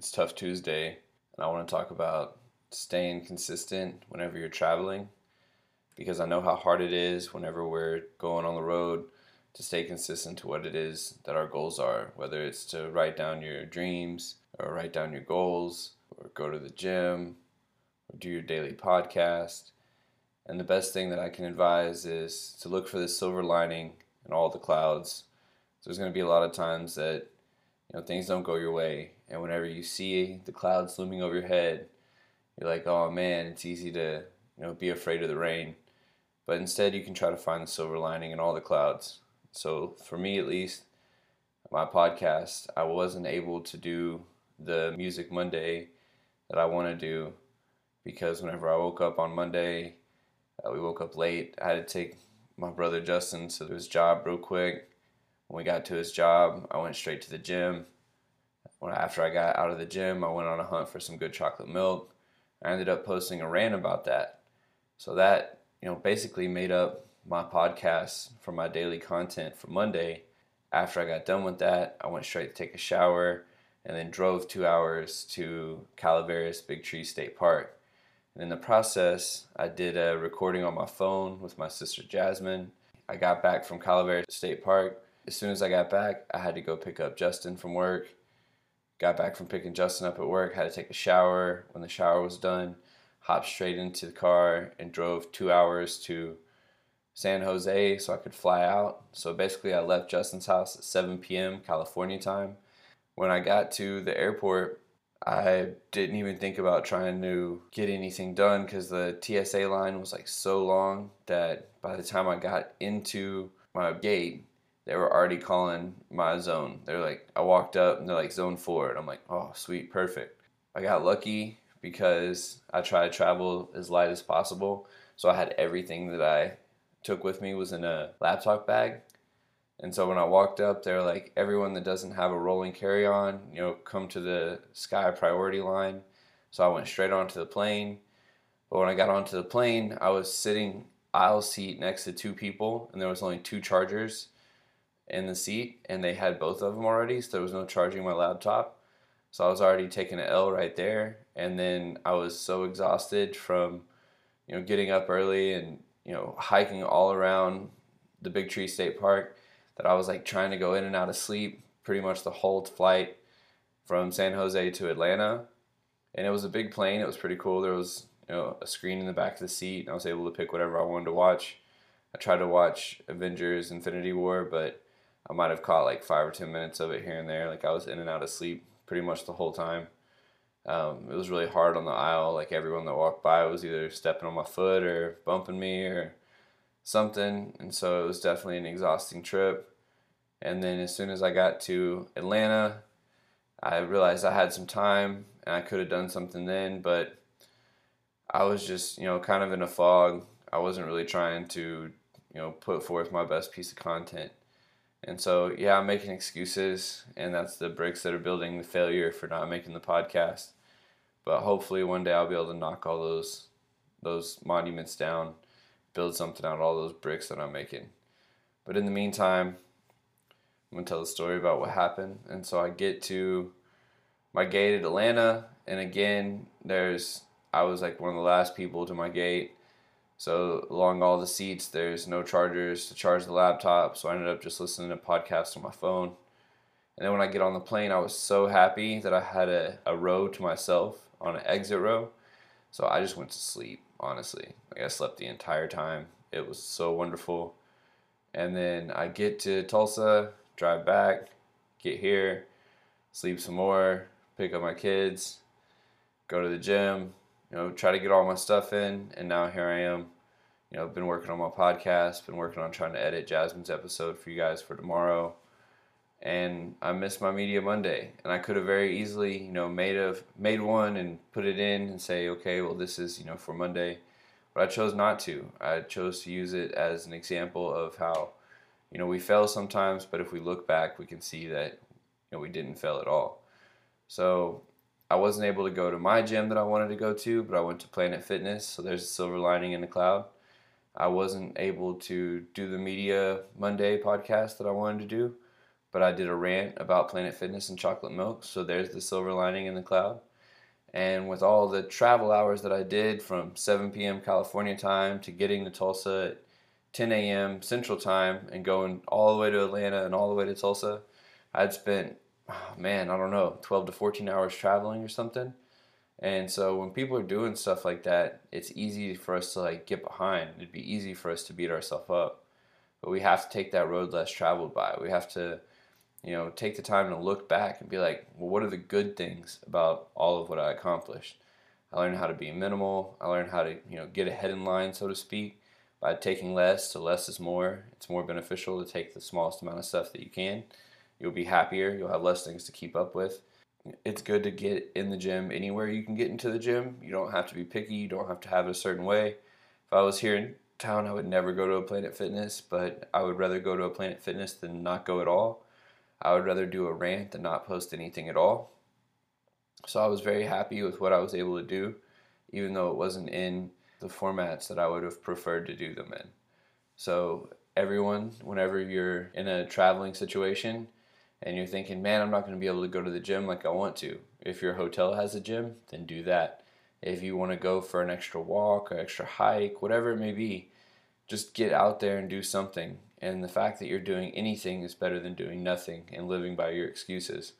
It's Tough Tuesday, and I want to talk about staying consistent whenever you're traveling because I know how hard it is whenever we're going on the road to stay consistent to what it is that our goals are, whether it's to write down your dreams or write down your goals or go to the gym or do your daily podcast. And the best thing that I can advise is to look for the silver lining in all the clouds. So there's going to be a lot of times that you know things don't go your way, and whenever you see the clouds looming over your head, you're like, "Oh man, it's easy to you know be afraid of the rain." But instead, you can try to find the silver lining in all the clouds. So for me, at least, my podcast, I wasn't able to do the Music Monday that I want to do because whenever I woke up on Monday, uh, we woke up late. I had to take my brother Justin to his job real quick. When we got to his job, I went straight to the gym. When after I got out of the gym, I went on a hunt for some good chocolate milk. I ended up posting a rant about that. So that, you know, basically made up my podcast for my daily content for Monday. After I got done with that, I went straight to take a shower and then drove two hours to Calaveras Big Tree State Park. And in the process, I did a recording on my phone with my sister Jasmine. I got back from Calaveras State Park. As soon as I got back, I had to go pick up Justin from work. Got back from picking Justin up at work, had to take a shower. When the shower was done, hopped straight into the car and drove two hours to San Jose so I could fly out. So basically, I left Justin's house at 7 p.m. California time. When I got to the airport, I didn't even think about trying to get anything done because the TSA line was like so long that by the time I got into my gate, they were already calling my zone. They're like, I walked up and they're like, zone four. And I'm like, oh, sweet, perfect. I got lucky because I try to travel as light as possible. So I had everything that I took with me was in a laptop bag. And so when I walked up, they're like, everyone that doesn't have a rolling carry on, you know, come to the sky priority line. So I went straight onto the plane. But when I got onto the plane, I was sitting aisle seat next to two people, and there was only two chargers in the seat, and they had both of them already, so there was no charging my laptop. So I was already taking an L right there, and then I was so exhausted from, you know, getting up early and you know hiking all around the Big Tree State Park that I was like trying to go in and out of sleep pretty much the whole flight from San Jose to Atlanta. And it was a big plane. It was pretty cool. There was you know a screen in the back of the seat. And I was able to pick whatever I wanted to watch. I tried to watch Avengers: Infinity War, but I might have caught like five or ten minutes of it here and there. Like I was in and out of sleep pretty much the whole time. Um, it was really hard on the aisle. Like everyone that walked by was either stepping on my foot or bumping me or something. And so it was definitely an exhausting trip. And then as soon as I got to Atlanta, I realized I had some time and I could have done something then, but I was just, you know, kind of in a fog. I wasn't really trying to, you know, put forth my best piece of content. And so, yeah, I'm making excuses, and that's the bricks that are building the failure for not making the podcast. But hopefully, one day I'll be able to knock all those those monuments down, build something out of all those bricks that I'm making. But in the meantime, I'm gonna tell the story about what happened. And so I get to my gate at Atlanta, and again, there's I was like one of the last people to my gate. So along all the seats, there's no chargers to charge the laptop. So I ended up just listening to podcasts on my phone. And then when I get on the plane, I was so happy that I had a, a row to myself on an exit row. So I just went to sleep, honestly. Like I slept the entire time. It was so wonderful. And then I get to Tulsa, drive back, get here, sleep some more, pick up my kids, go to the gym, you know, try to get all my stuff in, and now here I am. You know, been working on my podcast, been working on trying to edit Jasmine's episode for you guys for tomorrow. And I missed my media Monday, and I could have very easily, you know, made a made one and put it in and say, okay, well, this is you know for Monday, but I chose not to. I chose to use it as an example of how you know, we fail sometimes, but if we look back, we can see that, you know, we didn't fail at all. So I wasn't able to go to my gym that I wanted to go to, but I went to Planet Fitness, so there's a silver lining in the cloud. I wasn't able to do the Media Monday podcast that I wanted to do, but I did a rant about Planet Fitness and chocolate milk, so there's the silver lining in the cloud. And with all the travel hours that I did from 7 p.m. California time to getting to Tulsa at 10 a.m. Central time and going all the way to Atlanta and all the way to Tulsa, I'd spent, oh man, I don't know, 12 to 14 hours traveling or something. And so when people are doing stuff like that, it's easy for us to like get behind. It'd be easy for us to beat ourselves up. But we have to take that road less traveled by. We have to, you know, take the time to look back and be like, well, what are the good things about all of what I accomplished? I learned how to be minimal. I learned how to, you know, get ahead in line, so to speak, by taking less. So less is more. It's more beneficial to take the smallest amount of stuff that you can. You'll be happier. You'll have less things to keep up with it's good to get in the gym anywhere you can get into the gym. You don't have to be picky. You don't have to have it a certain way. If I was here in town, I would never go to a Planet Fitness, but I would rather go to a Planet Fitness than not go at all. I would rather do a rant than not post anything at all. So I was very happy with what I was able to do, even though it wasn't in the formats that I would have preferred to do them in. So everyone, whenever you're in a traveling situation, and you're thinking, man, I'm not going to be able to go to the gym like I want to. If your hotel has a gym, then do that. If you want to go for an extra walk or extra hike, whatever it may be, just get out there and do something. And the fact that you're doing anything is better than doing nothing and living by your excuses.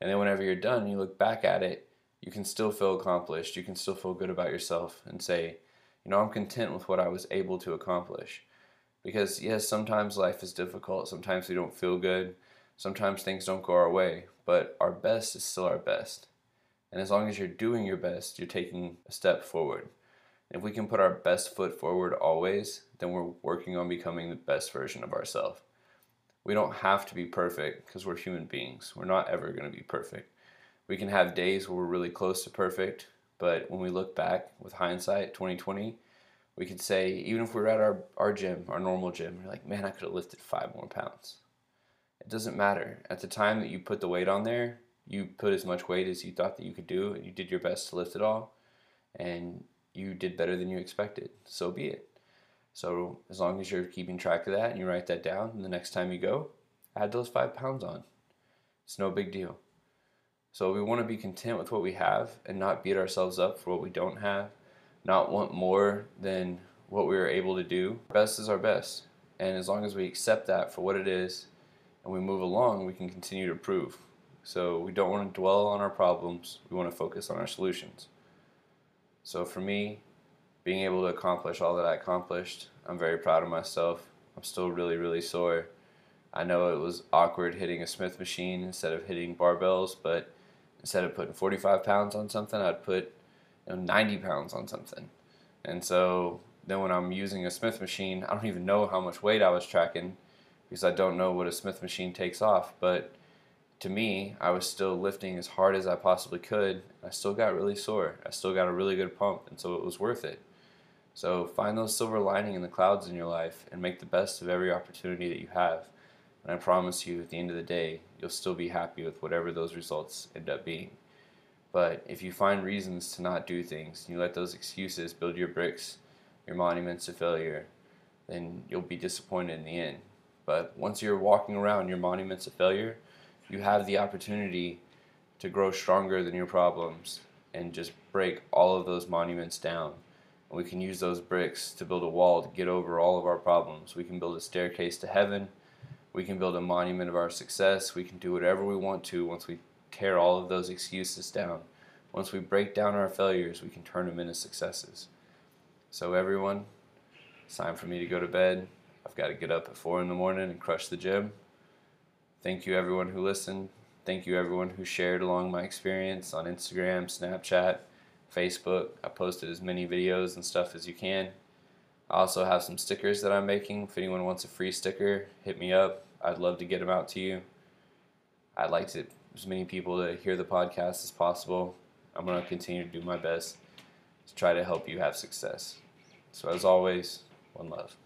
And then whenever you're done, you look back at it, you can still feel accomplished. You can still feel good about yourself and say, you know, I'm content with what I was able to accomplish. Because, yes, sometimes life is difficult. Sometimes we don't feel good. Sometimes things don't go our way, but our best is still our best. And as long as you're doing your best, you're taking a step forward. if we can put our best foot forward always, then we're working on becoming the best version of ourselves. We don't have to be perfect because we're human beings. We're not ever going to be perfect. We can have days where we're really close to perfect, but when we look back with hindsight, 2020, we could say, even if we are at our, our gym, our normal gym, we're like, man, I could have lifted five more pounds. It doesn't matter. At the time that you put the weight on there, you put as much weight as you thought that you could do, and you did your best to lift it all, and you did better than you expected. So be it. So as long as you're keeping track of that and you write that down, and the next time you go, add those five pounds on. It's no big deal. So we want to be content with what we have and not beat ourselves up for what we don't have, not want more than what we are able to do. Best is our best. And as long as we accept that for what it is and we move along, we can continue to improve. So we don't want to dwell on our problems, we want to focus on our solutions. So for me, being able to accomplish all that I accomplished, I'm very proud of myself. I'm still really, really sore. I know it was awkward hitting a Smith machine instead of hitting barbells, but instead of putting 45 pounds on something, I'd put you know, 90 pounds on something. And so then when I'm using a Smith machine, I don't even know how much weight I was tracking because I don't know what a Smith machine takes off. But to me, I was still lifting as hard as I possibly could. I still got really sore. I still got a really good pump, and so it was worth it. So find those silver lining in the clouds in your life and make the best of every opportunity that you have. And I promise you, at the end of the day, you'll still be happy with whatever those results end up being. But if you find reasons to not do things, you let those excuses build your bricks, your monuments to failure, then you'll be disappointed in the end. But once you're walking around your monuments of failure, you have the opportunity to grow stronger than your problems and just break all of those monuments down. And we can use those bricks to build a wall to get over all of our problems. We can build a staircase to heaven. We can build a monument of our success. We can do whatever we want to once we tear all of those excuses down. Once we break down our failures, we can turn them into successes. So, everyone, it's time for me to go to bed. I've got to get up at 4 in the morning and crush the gym. Thank you, everyone who listened. Thank you, everyone who shared along my experience on Instagram, Snapchat, Facebook. I posted as many videos and stuff as you can. I also have some stickers that I'm making. If anyone wants a free sticker, hit me up. I'd love to get them out to you. I'd like to as many people to hear the podcast as possible. I'm going to continue to do my best to try to help you have success. So as always, one love.